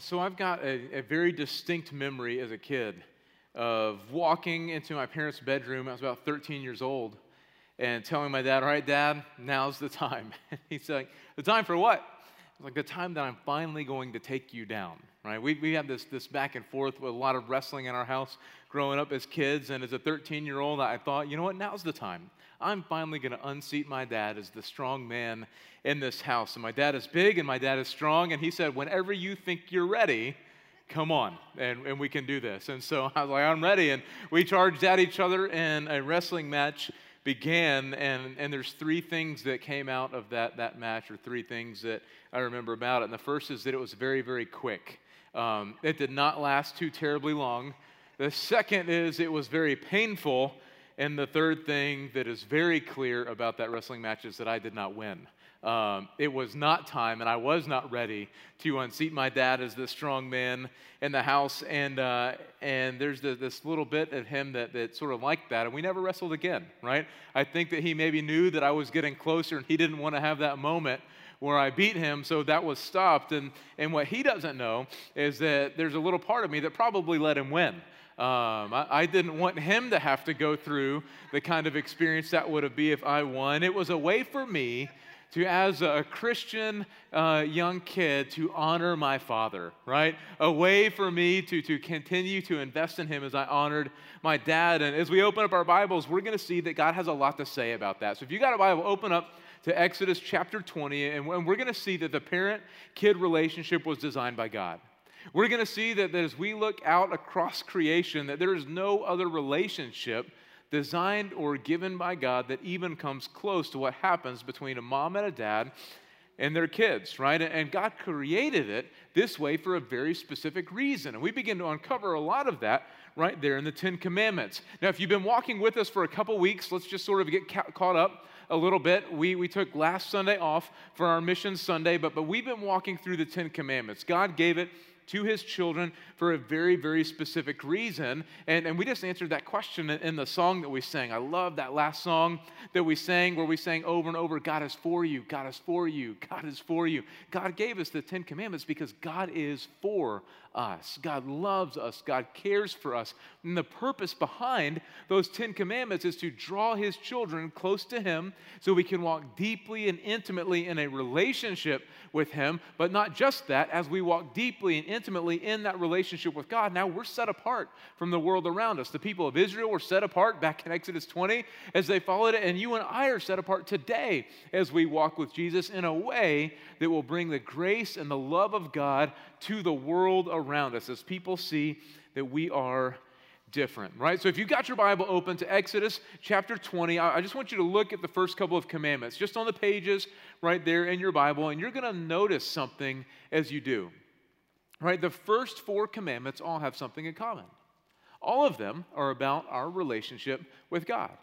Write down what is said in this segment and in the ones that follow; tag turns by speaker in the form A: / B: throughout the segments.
A: so I've got a, a, very distinct memory as a kid of walking into my parents' bedroom. I was about 13 years old and telling my dad, All right, dad, now's the time. he's like, The time for what? I was like, The time that I'm finally going to take you down, right? We, we had this, this back and forth with a lot of wrestling in our house growing up as kids. And as a 13 year old, I thought, you know what, now's the time. I'm finally going to unseat my dad as the strong man in this house. And my dad is big and my dad is strong. And he said, whenever you think you're ready, come on, and, and we can do this. And so I was like, I'm ready. And we charged at each other, and a wrestling match began. And, and there's three things that came out of that, that match, or three things that I remember about it. And the first is that it was very, very quick. Um, it did not last too terribly long. The second is it was very painful. And the third thing that is very clear about that wrestling match is that I did not win. Um, it was not time, and I was not ready to unseat my dad as the strong man in the house. And, uh, and there's the, this little bit of him that, that sort of liked that, and we never wrestled again, right? I think that he maybe knew that I was getting closer, and he didn't want to have that moment where I beat him, so that was stopped. And, and what he doesn't know is that there's a little part of me that probably let him win. Um, I, I, didn't want him to have to go through the kind of experience that would have been if I won. It was a way for me to, as a Christian uh, young kid, to honor my father, right? A way for me to, to continue to invest in him as I honored my dad. And as we open up our Bibles, we're going to see that God has a lot to say about that. So if you got a Bible, open up to Exodus chapter 20, and we're going to see that the parent kid relationship was designed by God. We're going to see that, that as we look out across creation, that there is no other relationship designed or given by God that even comes close to what happens between a mom and a dad and their kids, right? And God created it this way for a very specific reason. And we begin to uncover a lot of that right there in the Ten Commandments. Now, if you've been walking with us for a couple weeks, let's just sort of get ca- caught up a little bit. We, we took last Sunday off for our Mission Sunday, but, but we've been walking through the Ten Commandments. God gave it to his children for a very, very specific reason. And, and we just answered that question in, the song that we sang. I love that last song that we sang where we sang over and over God is for you, God is for you, God is for you. God gave us the Ten Commandments because God is for us. God loves us. God cares for us. And the purpose behind those Ten Commandments is to draw His children close to Him so we can walk deeply and intimately in a relationship with Him. But not just that, as we walk deeply and intimately in that relationship with God, now we're set apart from the world around us. The people of Israel were set apart back in Exodus 20 as they followed it, and you and I are set apart today as we walk with Jesus in a way that will bring the grace and the love of God to the world around us as people see that we are different, right? So if you've got your Bible open to Exodus chapter 20, I just want you to look at the first couple of commandments, just on the pages right there in your Bible, and you're going to notice something as you do, right? The first four commandments all have something in common. All of them are about our relationship with God.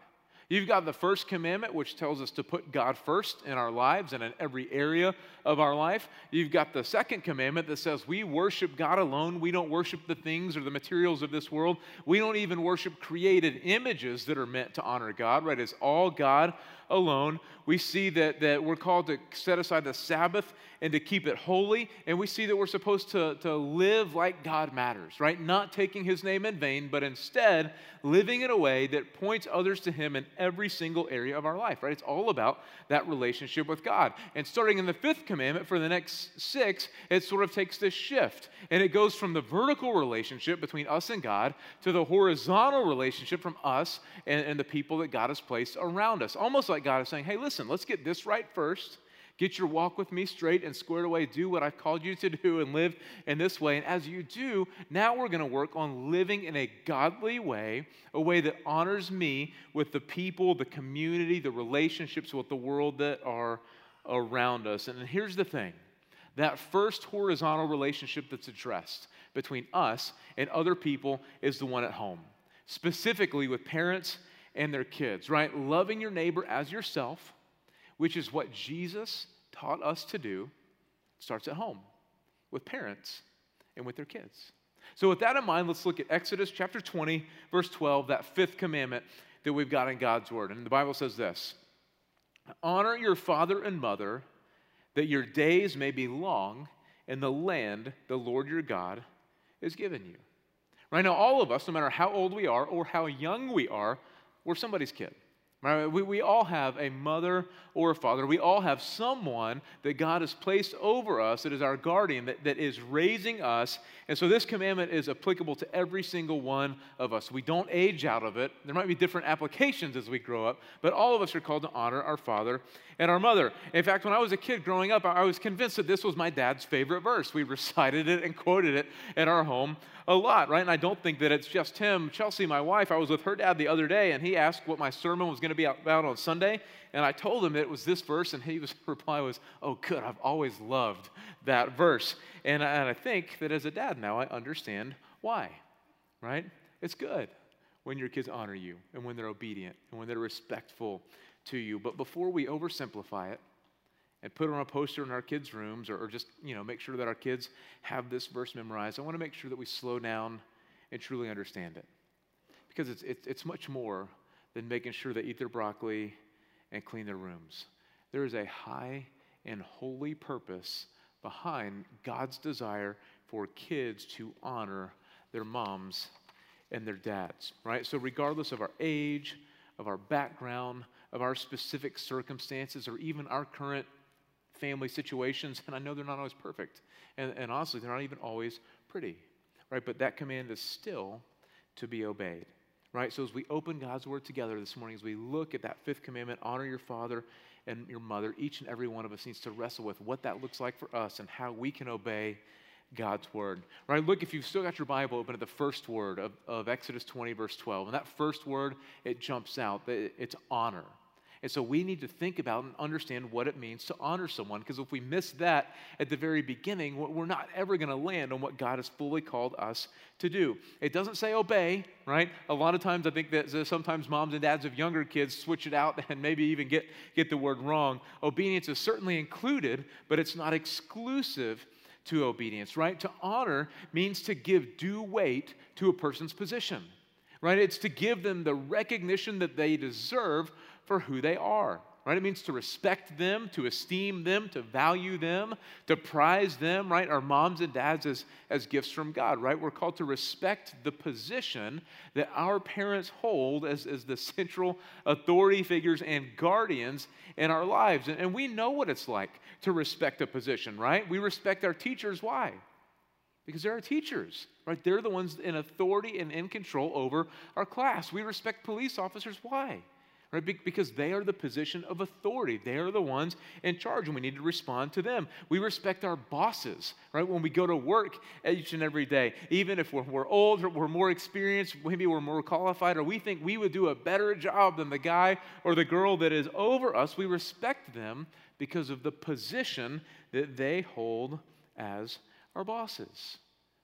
A: You've got the first commandment, which tells us to put God first in our lives and in every area of our life. You've got the second commandment that says we worship God alone. We don't worship the things or the materials of this world. We don't even worship created images that are meant to honor God, right? It's all God alone. We see that, that we're called to set aside the Sabbath and to keep it holy. And we see that we're supposed to, to live like God matters, right? Not taking his name in vain, but instead living in a way that points others to him in every single area of our life, right? It's all about that relationship with God. And starting in the fifth commandment for the next six, it sort of takes this shift. And it goes from the vertical relationship between us and God to the horizontal relationship from us and, and the people that God has placed around us. Almost like God is saying, hey, listen, let's get this right first Get your walk with me straight and squared away. Do what I've called you to do and live in this way. And as you do, now we're going to work on living in a godly way, a way that honors me with the people, the community, the relationships with the world that are around us. And here's the thing that first horizontal relationship that's addressed between us and other people is the one at home, specifically with parents and their kids, right? Loving your neighbor as yourself which is what Jesus taught us to do, starts at home with parents and with their kids. So, with that in mind, let's look at Exodus chapter 20, verse 12, that fifth commandment that we've got in God's word. And the Bible says this Honor your father and mother, that your days may be long in the land the Lord your God is giving you. Right now, all of us, no matter how old we are or how young we are, we're somebody's kid. Right? We, we all have a mother or a father. We all have someone that God has placed over us that is our guardian, that, that is raising us. And so this commandment is applicable to every single one of us. We don't age out of it. There might be different applications as we grow up, but all of us are called to honor our father and our mother. In fact, when I was a kid growing up, I was convinced that this was my dad's favorite verse. We recited it and quoted it at our home a lot, right? And I don't think that it's just him. Chelsea, my wife, I was with her dad the other day, and he asked what my sermon was going to be about on Sunday. And I told him it was this verse, and his reply was, Oh, good, I've always loved that verse. And I, and I think that as a dad now, I understand why, right? It's good when your kids honor you, and when they're obedient, and when they're respectful to you. But before we oversimplify it, and put it on a poster in our kids' rooms or, or, just you know make sure that our kids have this verse memorized. I want to make sure that we slow down and truly understand it. Because it's, it's, it's much more than making sure they eat their broccoli and clean their rooms. There is a high and holy purpose behind god's desire for kids to honor their moms and their dads right? So regardless of our age of our background of our specific circumstances or even our current family situations, and I know they're not always perfect. And, and honestly, they're not even always pretty, right? But that command is still to be obeyed, right? So as we open God's word together this morning, as we look at that fifth commandment, honor your father and your mother, each and every one of us needs to wrestle with what that looks like for us and how we can obey God's word. Right? Look, if you've still got your Bible open at the first word of, of Exodus 20, verse 12, and that first word, it jumps out. It's honor. And so we need to think about and understand what it means to honor someone, because if we miss that at the very beginning, we're not ever going to land on what God has fully called us to do. It doesn't say obey, right? A lot of times I think that sometimes moms and dads of younger kids switch it out and maybe even get, get the word wrong. Obedience is certainly included, but it's not exclusive to obedience, right? To honor means to give due weight to a person's position, right? It's to give them the recognition that they deserve for who they are. Right? It means to respect them, to esteem them, to value them, to prize them, right? Our moms and dads as, as gifts from God, right? We're called to respect the position that our parents hold as, as the central authority figures and guardians in our lives. And, and we know what it's like to respect a position, right? We respect our teachers. Why? Because they're our teachers, right? They're the ones in authority and in control over our class. We respect police officers. Why? Right? Because they are the position of authority. They are the ones in charge, and we need to respond to them. We respect our bosses, right? When we go to work each and every day, even if we're, we're old or we're more experienced, maybe we're more qualified, or we think we would do a better job than the guy or the girl that is over us, we respect them because of the position that they hold as our bosses,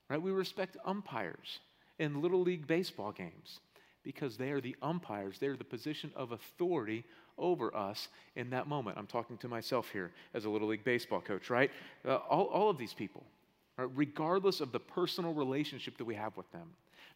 A: right? We respect umpires in Little League baseball games because they are the umpires. They're the position of authority over us in that moment. I'm talking to myself here as a Little League Baseball coach, right? Uh, all, all of these people, right, regardless of the personal relationship that we have with them,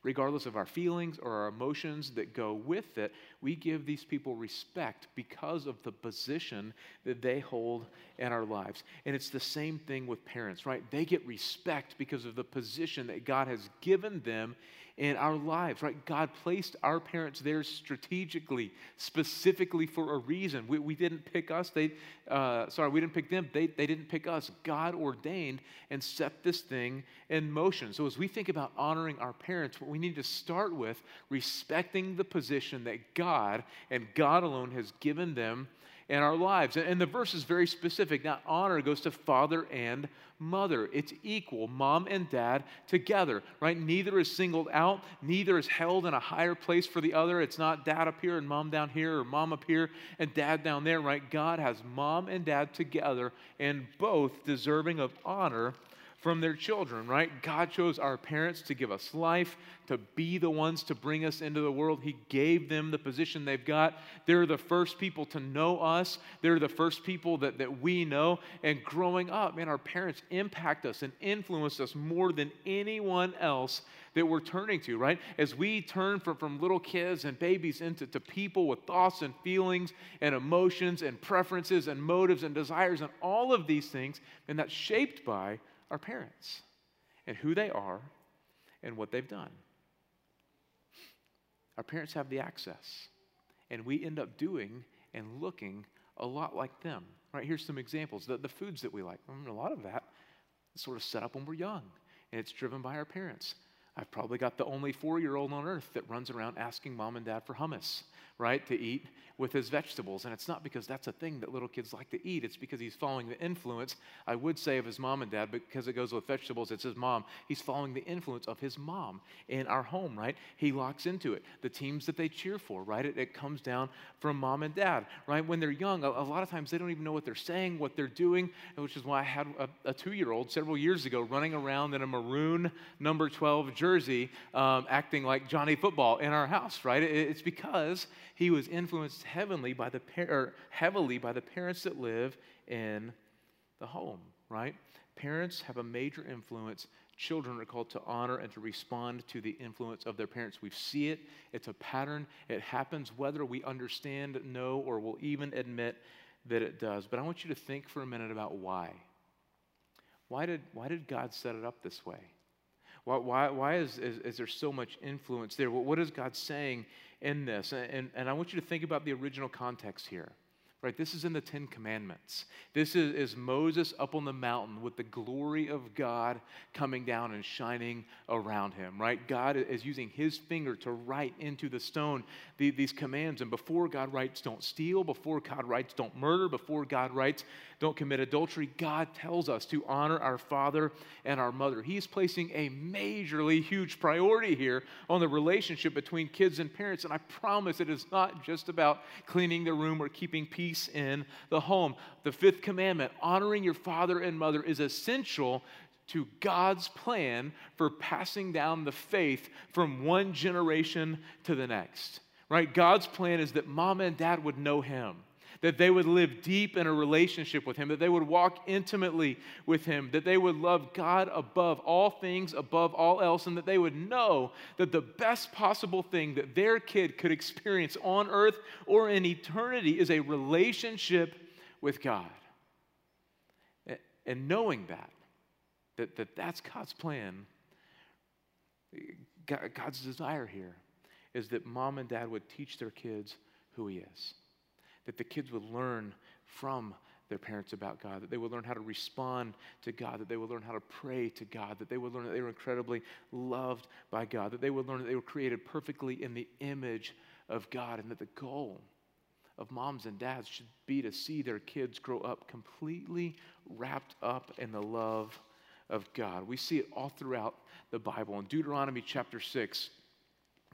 A: regardless of our feelings or our emotions that go with it, we give these people respect because of the position that they hold in our lives. And it's the same thing with parents, right? They get respect because of the position that God has given them in our lives, right? God placed our parents there strategically, specifically for a reason. We, we didn't pick us. They, uh, sorry, we didn't pick them. They, they didn't pick us. God ordained and set this thing in motion. So as we think about honoring our parents, what we need to start with respecting the position that God and God alone has given them in our lives. And the verse is very specific. Now, honor goes to father and mother. It's equal, mom and dad together, right? Neither is singled out, neither is held in a higher place for the other. It's not dad up here and mom down here, or mom up here and dad down there, right? God has mom and dad together, and both deserving of honor from their children, right? God chose our parents to give us life, to be the ones to bring us into the world. He gave them the position they've got. They're the first people to know us, they're the first people that, that we know. And growing up, man, our parents impact us and influence us more than anyone else that we're turning to, right? As we turn from, from little kids and babies into to people with thoughts and feelings and emotions and preferences and motives and desires and all of these things, and that's shaped by our parents and who they are and what they've done. Our parents have the access, and we end up doing and looking a lot like them. Right, here's some examples. The, the foods that we like, I mean, a lot of that is sort of set up when we're young, and it's driven by our parents. I've probably got the only four year old on earth that runs around asking mom and dad for hummus, right, to eat with his vegetables. And it's not because that's a thing that little kids like to eat, it's because he's following the influence, I would say, of his mom and dad, because it goes with vegetables, it's his mom. He's following the influence of his mom in our home, right? He locks into it. The teams that they cheer for, right? It, it comes down from mom and dad, right? When they're young, a, a, lot of times they don't even know what they're saying, what they're doing, which is why I had a, a two year old several years ago running around in a maroon number 12 jersey, um, acting like Johnny Football in our house, right? It, it's because he was influenced heavily by the par- heavily by the parents that live in the home, right? Parents have a major influence. Children are called to honor and to respond to the influence of their parents. We see it, it's a pattern. It happens whether we understand, know, or will even admit that it does. But I want you to think for a minute about why. Why did, why did God set it up this way? Why, why, why is, is, is there so much influence there? What, is God saying in this. And, and I want you to think about the original context here. Right, this is in the Ten Commandments. This is, is Moses up on the mountain with the glory of God coming down and shining around him. Right, God is using his finger to write into the stone the, these commands. And before God writes, don't steal. Before God writes, don't murder. Before God writes, don't commit adultery. God tells us to honor our father and our mother. He's placing a majorly huge priority here on the relationship between kids and parents. And I promise it is not just about cleaning the room or keeping peace in the home. The fifth commandment, honoring your father and mother, is essential to God's plan for passing down the faith from one generation to the next. Right? God's plan is that mom and dad would know him that they would live deep in a relationship with Him, that they would walk intimately with Him, that they would love God above all things, above all else, and that they would know that the best possible thing that their kid could experience on earth or in eternity is a relationship with God. And knowing that, that, that that's God's plan, God's desire here is that mom and dad would teach their kids who He is that the kids would learn from their parents about God, that they would learn how to respond to God, that they would learn how to pray to God, that they would learn that they were incredibly loved by God, that they would learn that they were created perfectly in the image of God, and that the goal of moms and dads should be to see their kids grow up completely wrapped up in the love of God. We see it all throughout the Bible. In Deuteronomy chapter 6,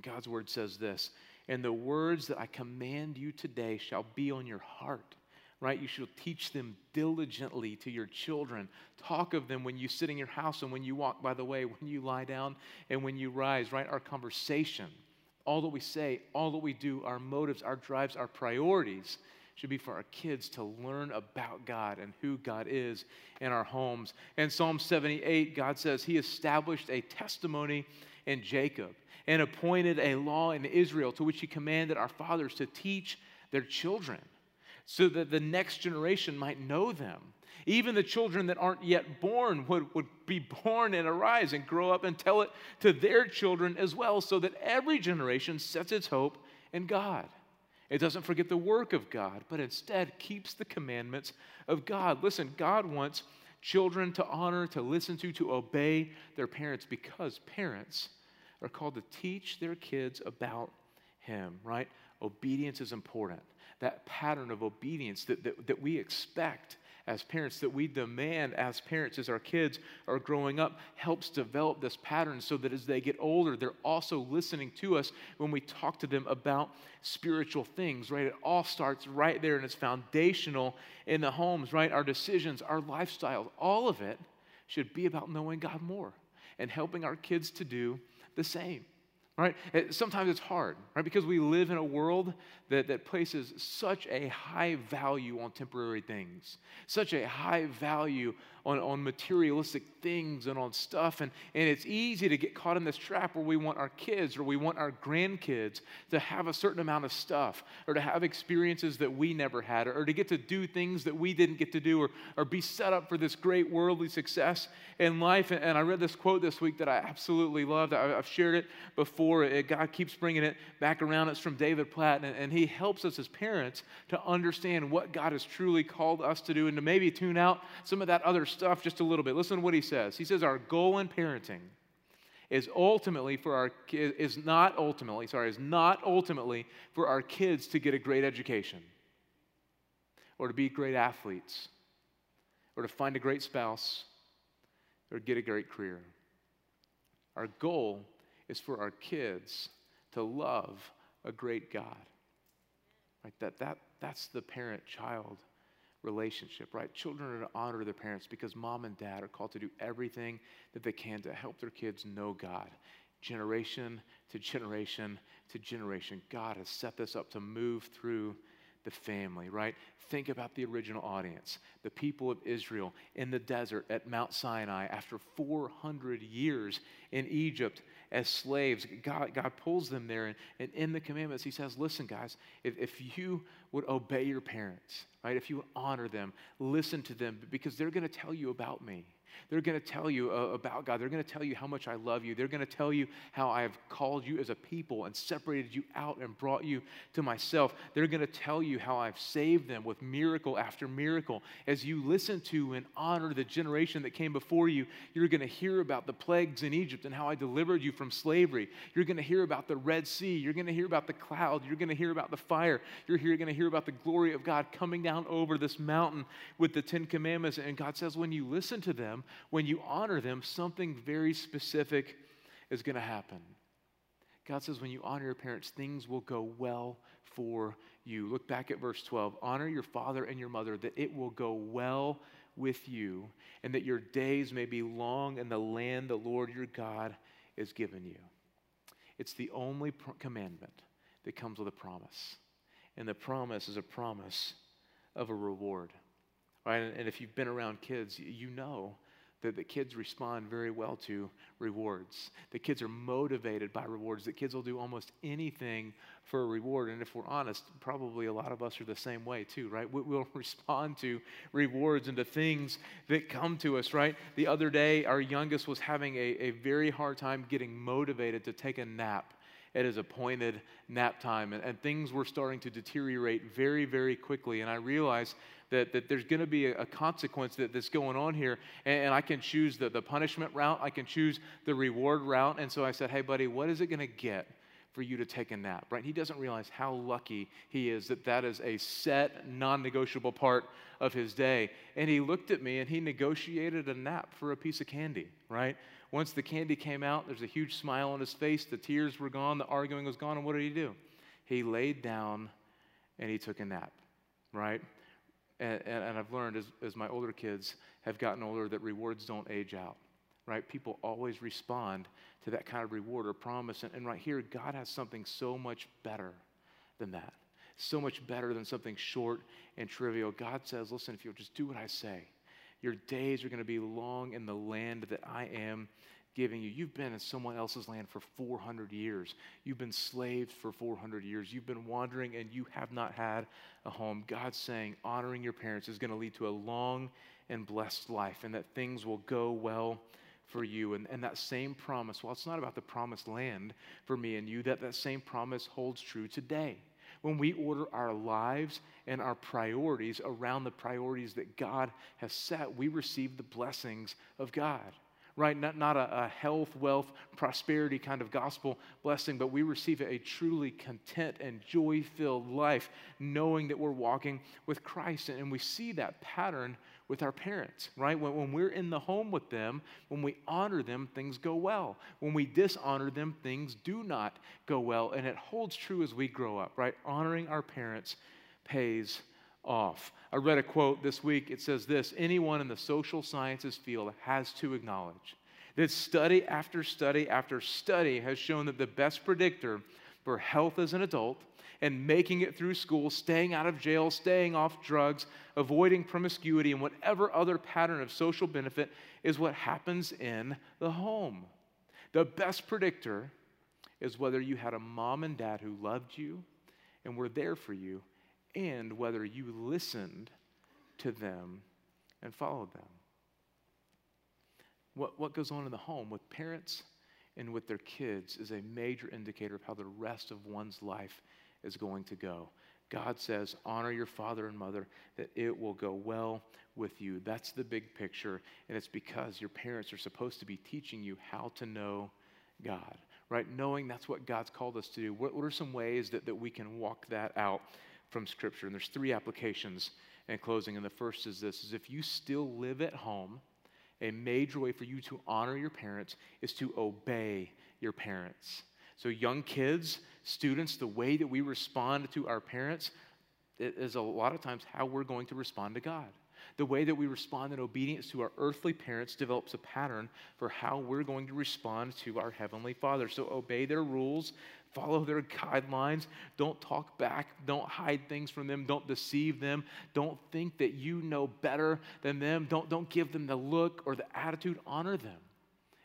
A: God's word says this and the words that I command you today shall be on your heart. Right? You shall teach them diligently to your children. Talk of them when you sit in your house and when you walk by the way, when you lie down and when you rise. Right? Our conversation, all that we say, all that we do, our motives, our drives, our priorities should be for our kids to learn about God and who God is in our homes. In Psalm 78, God says He established a testimony in Jacob and appointed a law in Israel to which he commanded our fathers to teach their children so that the next generation might know them. Even the children that aren't yet born would, would be born and arise and grow up and tell it to their children as well, so that every generation sets its hope in God. It doesn't forget the work of God, but instead keeps the commandments of God. Listen, God wants children to honor, to listen to, to obey their parents because parents are called to teach their kids about Him, right? Obedience is important. That pattern of obedience that, that, that we expect as parents, that we demand as parents as our kids are growing up, helps develop this pattern so that as they get older, they're also listening to us when we talk to them about spiritual things, right? It all starts right there and it's foundational in the homes, right? Our decisions, our lifestyles, all of it should be about knowing God more and helping our kids to do the same. Right? Sometimes it's hard, right? Because we live in a world that, that places such a high value on temporary things, such a high value on, on materialistic things and on stuff. And, and it's easy to get caught in this trap where we want our kids or we want our grandkids to have a certain amount of stuff or to have experiences that we never had or, or to get to do things that we didn't get to do or, or be set up for this great worldly success in life. And, and I read this quote this week that I absolutely loved. I, have shared it It, God keeps bringing it back around. It's from David Platt. And, and he helps us as parents to understand what God has truly called us to do and to maybe tune out some of that other stuff just a little bit. Listen to what he says. He says, Our goal in parenting is ultimately for our is not ultimately sorry is not ultimately for our kids to get a great education or to be great athletes or to find a great spouse or get a great career our goal is for our kids to love a great god right that, that that's the parent child relationship, right? Children are to honor their parents because mom and dad are called to do everything that they can to help their kids know God. Generation to generation to generation. God has set this up to move through the family, right? Think about the original audience, the people of Israel in the desert at Mount Sinai after 400 years in Egypt as slaves. God, God pulls them there, and, and in the commandments, He says, Listen, guys, if, if you would obey your parents, right, if you would honor them, listen to them, because they're going to tell you about me. They're going to tell you uh, about God. They're going to tell you how much I love you. They're going to tell you how I have called you as a people and separated you out and brought you to myself. They're going to tell you how I've saved them with miracle after miracle. As you listen to and honor the generation that came before you, you're going to hear about the plagues in Egypt and how I delivered you from slavery. You're going to hear about the Red Sea. You're going to hear about the cloud. You're going to hear about the fire. You're going to hear about the glory of God coming down over this mountain with the Ten Commandments. And God says, when you listen to them, when you honor them, something very specific is going to happen. God says, when you honor your parents, things will go well for you. Look back at verse 12. Honor your father and your mother, that it will go well with you, and that your days may be long in the land the Lord your God has given you. It's the only pr- commandment that comes with a promise. And the promise is a promise of a reward. Right? And if you've been around kids, you know that the kids respond very well to rewards. The kids are motivated by rewards. The kids will do almost anything for a reward. And if we're honest, probably a lot of us are the same way too, right? We'll respond to rewards and to things that come to us, right? The other day, our youngest was having a, a very hard time getting motivated to take a nap at his appointed nap time. And, and, things were starting to deteriorate very, very quickly. And I realized that, that there's going to be a, consequence that, that's going on here. And, and I can choose the, the punishment route, I can choose the reward route. And so I said, hey, buddy, what is it going to get? for you to take a nap, right? He doesn't realize how lucky he is that that is a set, non negotiable part of his day. And he looked at me and he negotiated a nap for a piece of candy, right? Once the candy came out, there's a huge smile on his face. The tears were gone, the arguing was gone. And what did he do? He laid down and he took a nap, right? And, and, and, I've learned as, as my older kids have gotten older that rewards don't age out, right? People always respond to that kind of reward or promise. And, and right here, God has something so much better than that, so much better than something short and trivial. God says, listen, if you'll just do what I say, your days are going to be long in the land that I am giving you. You've been in someone else's land for 400 years. You've been slaves for 400 years. You've been wandering and you have not had a home. God's saying honoring your parents is going to lead to a long and blessed life and that things will go well for you. And, and that same promise, well, it's not about the promised land for me and you, that that same promise holds true today. When we order our lives and our priorities around the priorities that God has set, we receive the blessings of God right? Not, not a, a, health, wealth, prosperity kind of gospel blessing, but we receive a truly content and joy filled life, knowing that we're walking with Christ. And we see that pattern with our parents, right? When, when we're in the home with them, when we honor them, things go well. When we dishonor them, things do not go well. And it holds true as we grow up, right? Honoring our parents pays off. I read a quote this week. It says this Anyone in the social sciences field has to acknowledge That study after study after study has shown that the best predictor for health as an adult and making it through school, staying out of jail, staying off drugs, avoiding promiscuity, and whatever other pattern of social benefit is what happens in the home. The best predictor is whether you had a mom and dad who loved you and were there for you, and whether you listened to them and followed them. What, what goes on in the home with parents and with their kids is a major indicator of how the rest of one's life is going to go. God says, honor your father and mother, that it will go well with you. That's the big picture. And it's because your parents are supposed to be teaching you how to know God, right? Knowing that's what God's called us to do. What, what are some ways that, that we can walk that out from Scripture? And there's three applications in closing. And the first is this is if you still live at home, a major way for you to honor your parents is to obey your parents. So, young kids, students, the way that we respond to our parents is a lot of times how we're going to respond to God. The way that we respond in obedience to our earthly parents develops a pattern for how we're going to respond to our Heavenly Father. So obey their rules, follow their guidelines. Don't talk back. Don't hide things from them. Don't deceive them. Don't think that you know better than them. Don't, don't give them the look or the attitude. Honor them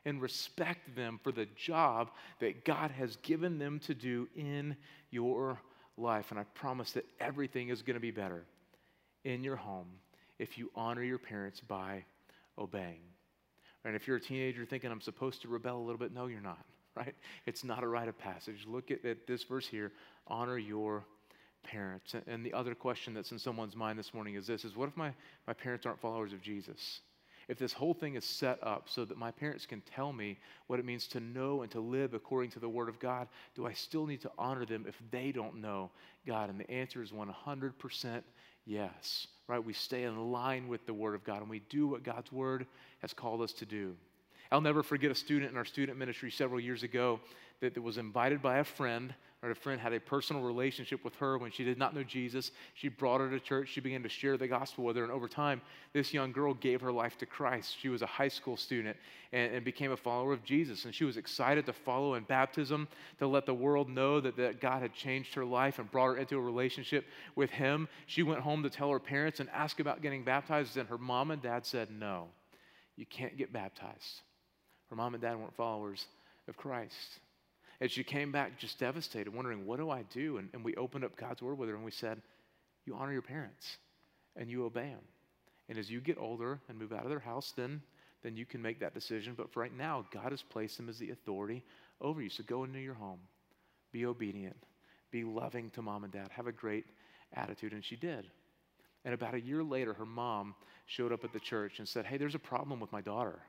A: and respect them for the job that God has given them to do in your life. And I promise that everything is going to be better in your home if you honor your parents by obeying. And if you're a teenager thinking, I'm supposed to rebel a little bit, no, you're not, right? It's not a rite of passage. Look at, at this verse here honor your parents. And the other question that's in someone's mind this morning is this is what if my, my parents aren't followers of Jesus? if this whole thing is set up so that my parents can tell me what it means to know and to live according to the Word of God, do I still need to honor them if they don't know God? And the answer is 100% yes, right? We stay in line with the Word of God and we do what God's Word has called us to do. I'll never forget a student in our student ministry several years ago that, that was invited by a friend or a friend had a personal relationship with her when she did not know Jesus. She brought her to church. She began to share the gospel with her. And over time, this young girl gave her life to Christ. She was a high school student and, and became a follower of Jesus. And she was excited to follow in baptism to let the world know that, that God had changed her life and brought her into a relationship with Him. She went home to tell her parents and ask about getting baptized. And her mom and dad said, No, you can't get baptized. Her mom and dad weren't followers of Christ. And she came back just devastated, wondering, what do I do? And, and we opened up God's word with her and we said, you honor your parents and you obey them. And as you get older and move out of their house, then, then you can make that decision. But for right now, God has placed them as the authority over you. So go into your home, be obedient, be loving to mom and dad, have a great attitude. And she did. And about a year later, her mom showed up at the church and said, Hey, there's a problem with my daughter.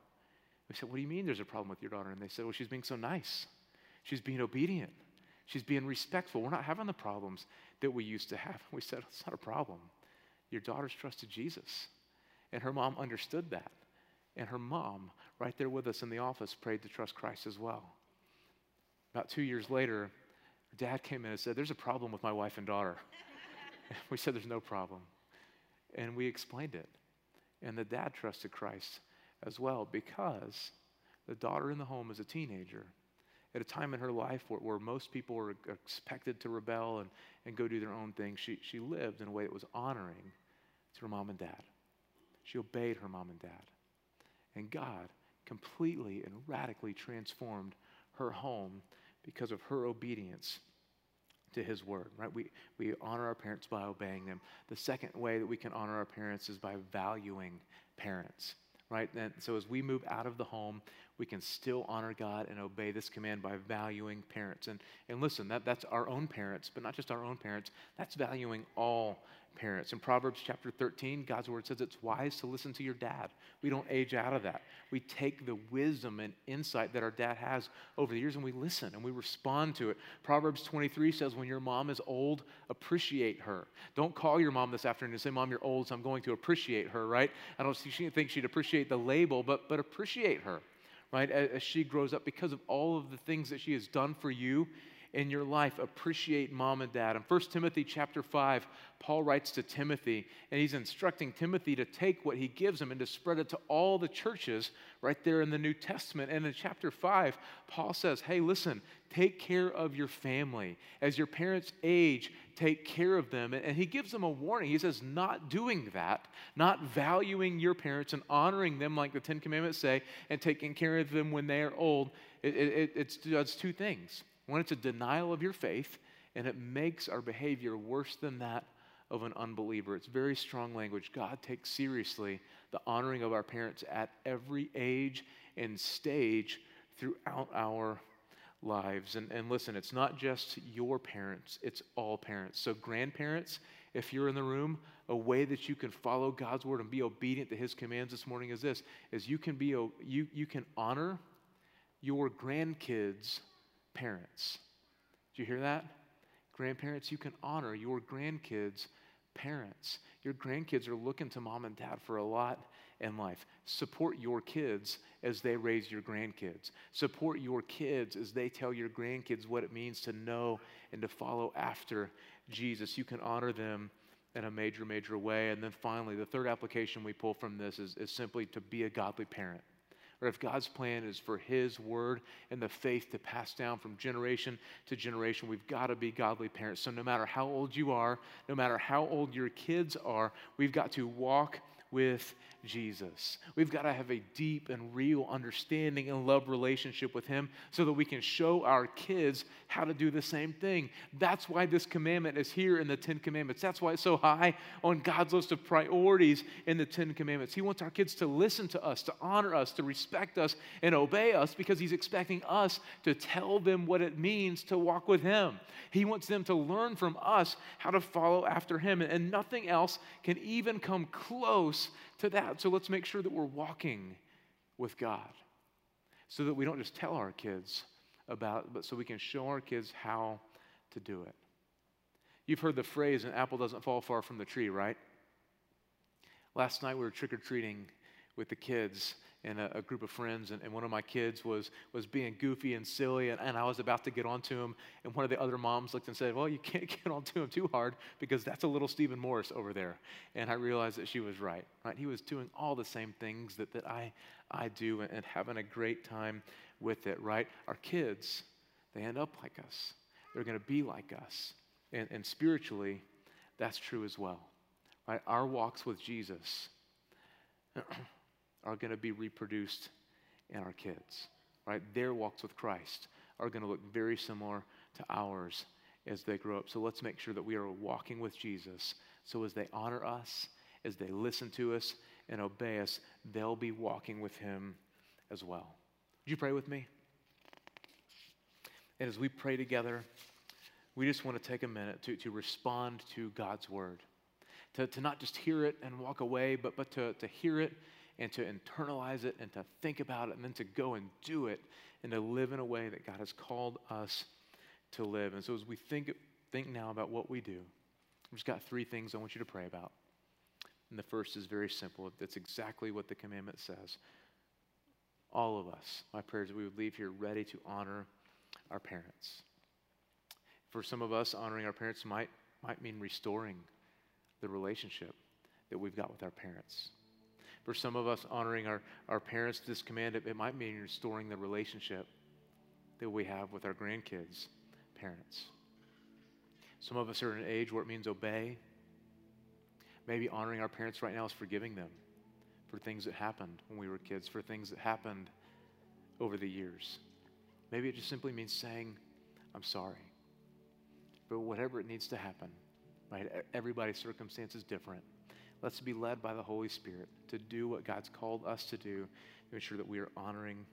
A: We said, What do you mean there's a problem with your daughter? And they said, Well, she's being so nice. She's being obedient. She's being respectful. We're not having the problems that we used to have. We said, It's not a problem. Your daughter's trusted Jesus. And her mom understood that. And her mom, right there with us in the office, prayed to trust Christ as well. About two years later, dad came in and said, There's a problem with my wife and daughter. we said, There's no problem. And we explained it. And the dad trusted Christ as well because the daughter in the home is a teenager at a time in her life where, where most people were expected to rebel and, and go do their own thing, she, she lived in a way that was honoring to her mom and dad. She obeyed her mom and dad. And God completely and radically transformed her home because of her obedience to his word, right? We, we honor our parents by obeying them. The second way that we can honor our parents is by valuing parents, right? And so as we move out of the home, we can still honor God and obey this command by valuing parents. And, and listen, that, that's our own parents, but not just our own parents, that's valuing all parents. In Proverbs chapter 13, God's word says it's wise to listen to your dad. We don't age out of that. We take the wisdom and insight that our dad has over the years and we listen and we respond to it. Proverbs 23 says, when your mom is old, appreciate her. Don't call your mom this afternoon and say, Mom, you're old, so I'm going to appreciate her, right? I don't think she'd appreciate the label, but, but appreciate her right, as, she grows up because of all of the things that she has done for you in your life, appreciate mom and dad. In 1 Timothy chapter 5, Paul writes to Timothy, and he's instructing Timothy to take what he gives him and to spread it to all the churches right there in the New Testament. And in chapter 5, Paul says, Hey, listen, take care of your family. As your parents age, take care of them. And he gives them a warning. He says, Not doing that, not valuing your parents and honoring them like the Ten Commandments say, and taking care of them when they are old, it, it, it does two things. One, it's a denial of your faith, and it makes our behavior worse than that of an unbeliever. It's very strong language. God takes seriously the honoring of our parents at every age and stage throughout our lives. And, and listen, it's not just your parents, it's all parents. So, grandparents, if you're in the room, a way that you can follow God's word and be obedient to his commands this morning is this is you can be you, you can honor your grandkids' parents. Do you hear that? Grandparents, you can honor your grandkids' parents. Your grandkids are looking to mom and dad for a lot in life. Support your kids as they raise your grandkids. Support your kids as they tell your grandkids what it means to know and to follow after Jesus. You can honor them in a major, major way. And then finally, the third application we pull from this is, is simply to be a godly parent or if God's plan is for His word and the faith to pass down from generation to generation, we've got to be godly parents. So, no matter how old you are, no matter how old your kids are, we've got to walk with Jesus. We've got to have a deep and real understanding and love relationship with Him so that we can show our kids how to do the same thing. That's why this commandment is here in the Ten Commandments. That's why it's so high on God's list of priorities in the Ten Commandments. He wants our kids to listen to us, to honor us, to respect us, and obey us because He's expecting us to tell them what it means to walk with Him. He wants them to learn from us how to follow after Him, and nothing else can even come close to that. So let's make sure that we're walking with God so that we don't just tell our kids about it, but so we can show our kids how to do it. You've heard the phrase, an apple doesn't fall far from the tree, right? Last night we were trick or treating with the kids, and a, a group of friends, and, and, one of my kids was, was being goofy and silly, and, and I was about to get onto him, and one of the other moms looked and said, Well, you can't get onto him too hard because that's a little Stephen Morris over there. And I realized that she was right, right? He was doing all the same things that, that I, I do and, and having a great time with it, right? Our kids, they end up like us. They're going to be like us. And, and spiritually, that's true as well, right? Our walks with Jesus are going to be reproduced in our kids, right? Their walks with Christ are going to look very similar to ours as they grow up. So let's make sure that we are walking with Jesus. So as they honor us, as they listen to us and obey us, they'll be walking with Him as well. Would you pray with me? And as we pray together, we just want to take a minute to, to respond to God's word. To, to not just hear it and walk away, but, but to, to hear it and to internalize it and to think about it and then to go and do it and to live in a way that God has called us to live. And so as we think, think now about what we do, I've just got three things I want you to pray about. And the first is very simple. It's exactly what the commandment says. All of us, my prayer is we would leave here ready to honor our parents. For some of us, honoring our parents might, might mean restoring the relationship that we've got with our parents. For some of us, honoring our, our parents, this command, it, it might mean restoring the relationship that we have with our grandkids' parents. Some of us are in an age where it means obey. Maybe honoring our parents right now is forgiving them for things that happened when we were kids, for things that happened over the years. Maybe it just simply means saying, I'm sorry. But whatever it needs to happen, right? Everybody's circumstance is different. Let's be led by the Holy Spirit to do what God's called us to do to ensure that we are honoring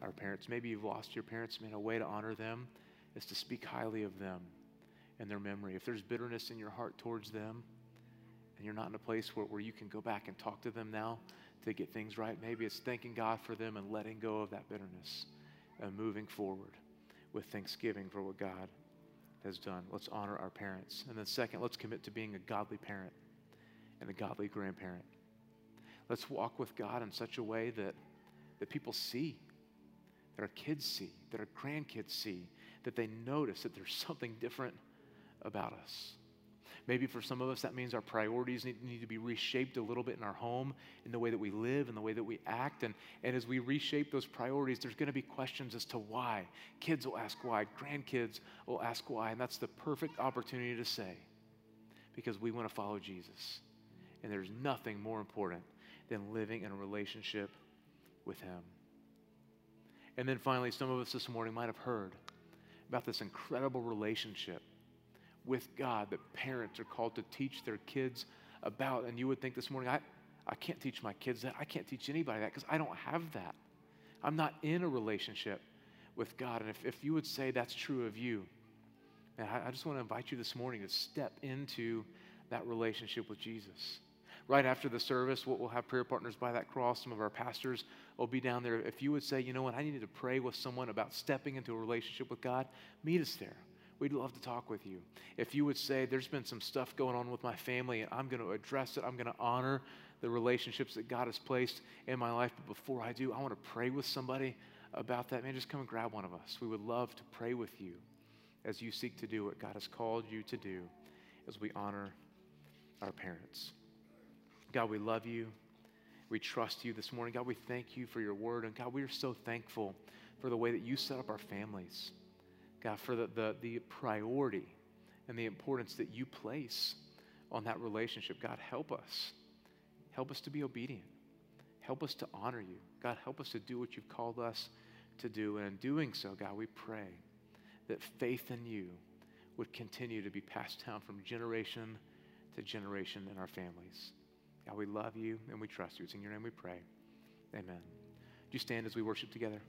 A: our parents. Maybe you've lost your parents. Man, a way to honor them is to speak highly of them and their memory. If there's bitterness in your heart towards them and you're not in a place where, where you can go back and talk to them now to get things right, maybe it's thanking God for them and letting go of that bitterness and moving forward with thanksgiving for what God has done. Let's honor our parents. And then, second, let's commit to being a godly parent and a godly grandparent. Let's walk with God in such a way that, that people see, that our kids see, that our grandkids see, that they notice that there's something different about us. Maybe for some of us, that means our priorities need, need, to be reshaped a little bit in our home, in the way that we live, in the way that we act. And, and as we reshape those priorities, there's going to be questions as to why. Kids will ask why, grandkids will ask why. And that's the perfect opportunity to say, because we want to follow Jesus. And there's nothing more important than living in a relationship with Him. And then finally, some of us this morning might have heard about this incredible relationship with God that parents are called to teach their kids about. And you would think this morning, I, I can't teach my kids that. I can't teach anybody that because I don't have that. I'm not in a relationship with God. And if, if you would say that's true of you, and I, I just want to invite you this morning to step into that relationship with Jesus. Right after the service, we'll, we'll have prayer partners by that cross. Some of our pastors will be down there. If you would say, you know what, I need to pray with someone about stepping into a relationship with God, meet us there. We'd love to talk with you. If you would say, There's been some stuff going on with my family, and I'm going to address it, I'm going to honor the relationships that God has placed in my life. But before I do, I want to pray with somebody about that. Man, just come and grab one of us. We would love to pray with you as you seek to do what God has called you to do as we honor our parents. God, we love you. We trust you this morning. God, we thank you for your word. And God, we are so thankful for the way that you set up our families. God, for the, the, the priority and the importance that you place on that relationship. God, help us. Help us to be obedient. Help us to honor you. God, help us to do what you've called us to do. And in doing so, God, we pray that faith in you would continue to be passed down from generation to generation in our families. God, we love you and we trust you. It's in your name we pray. Amen. Do you stand as we worship together?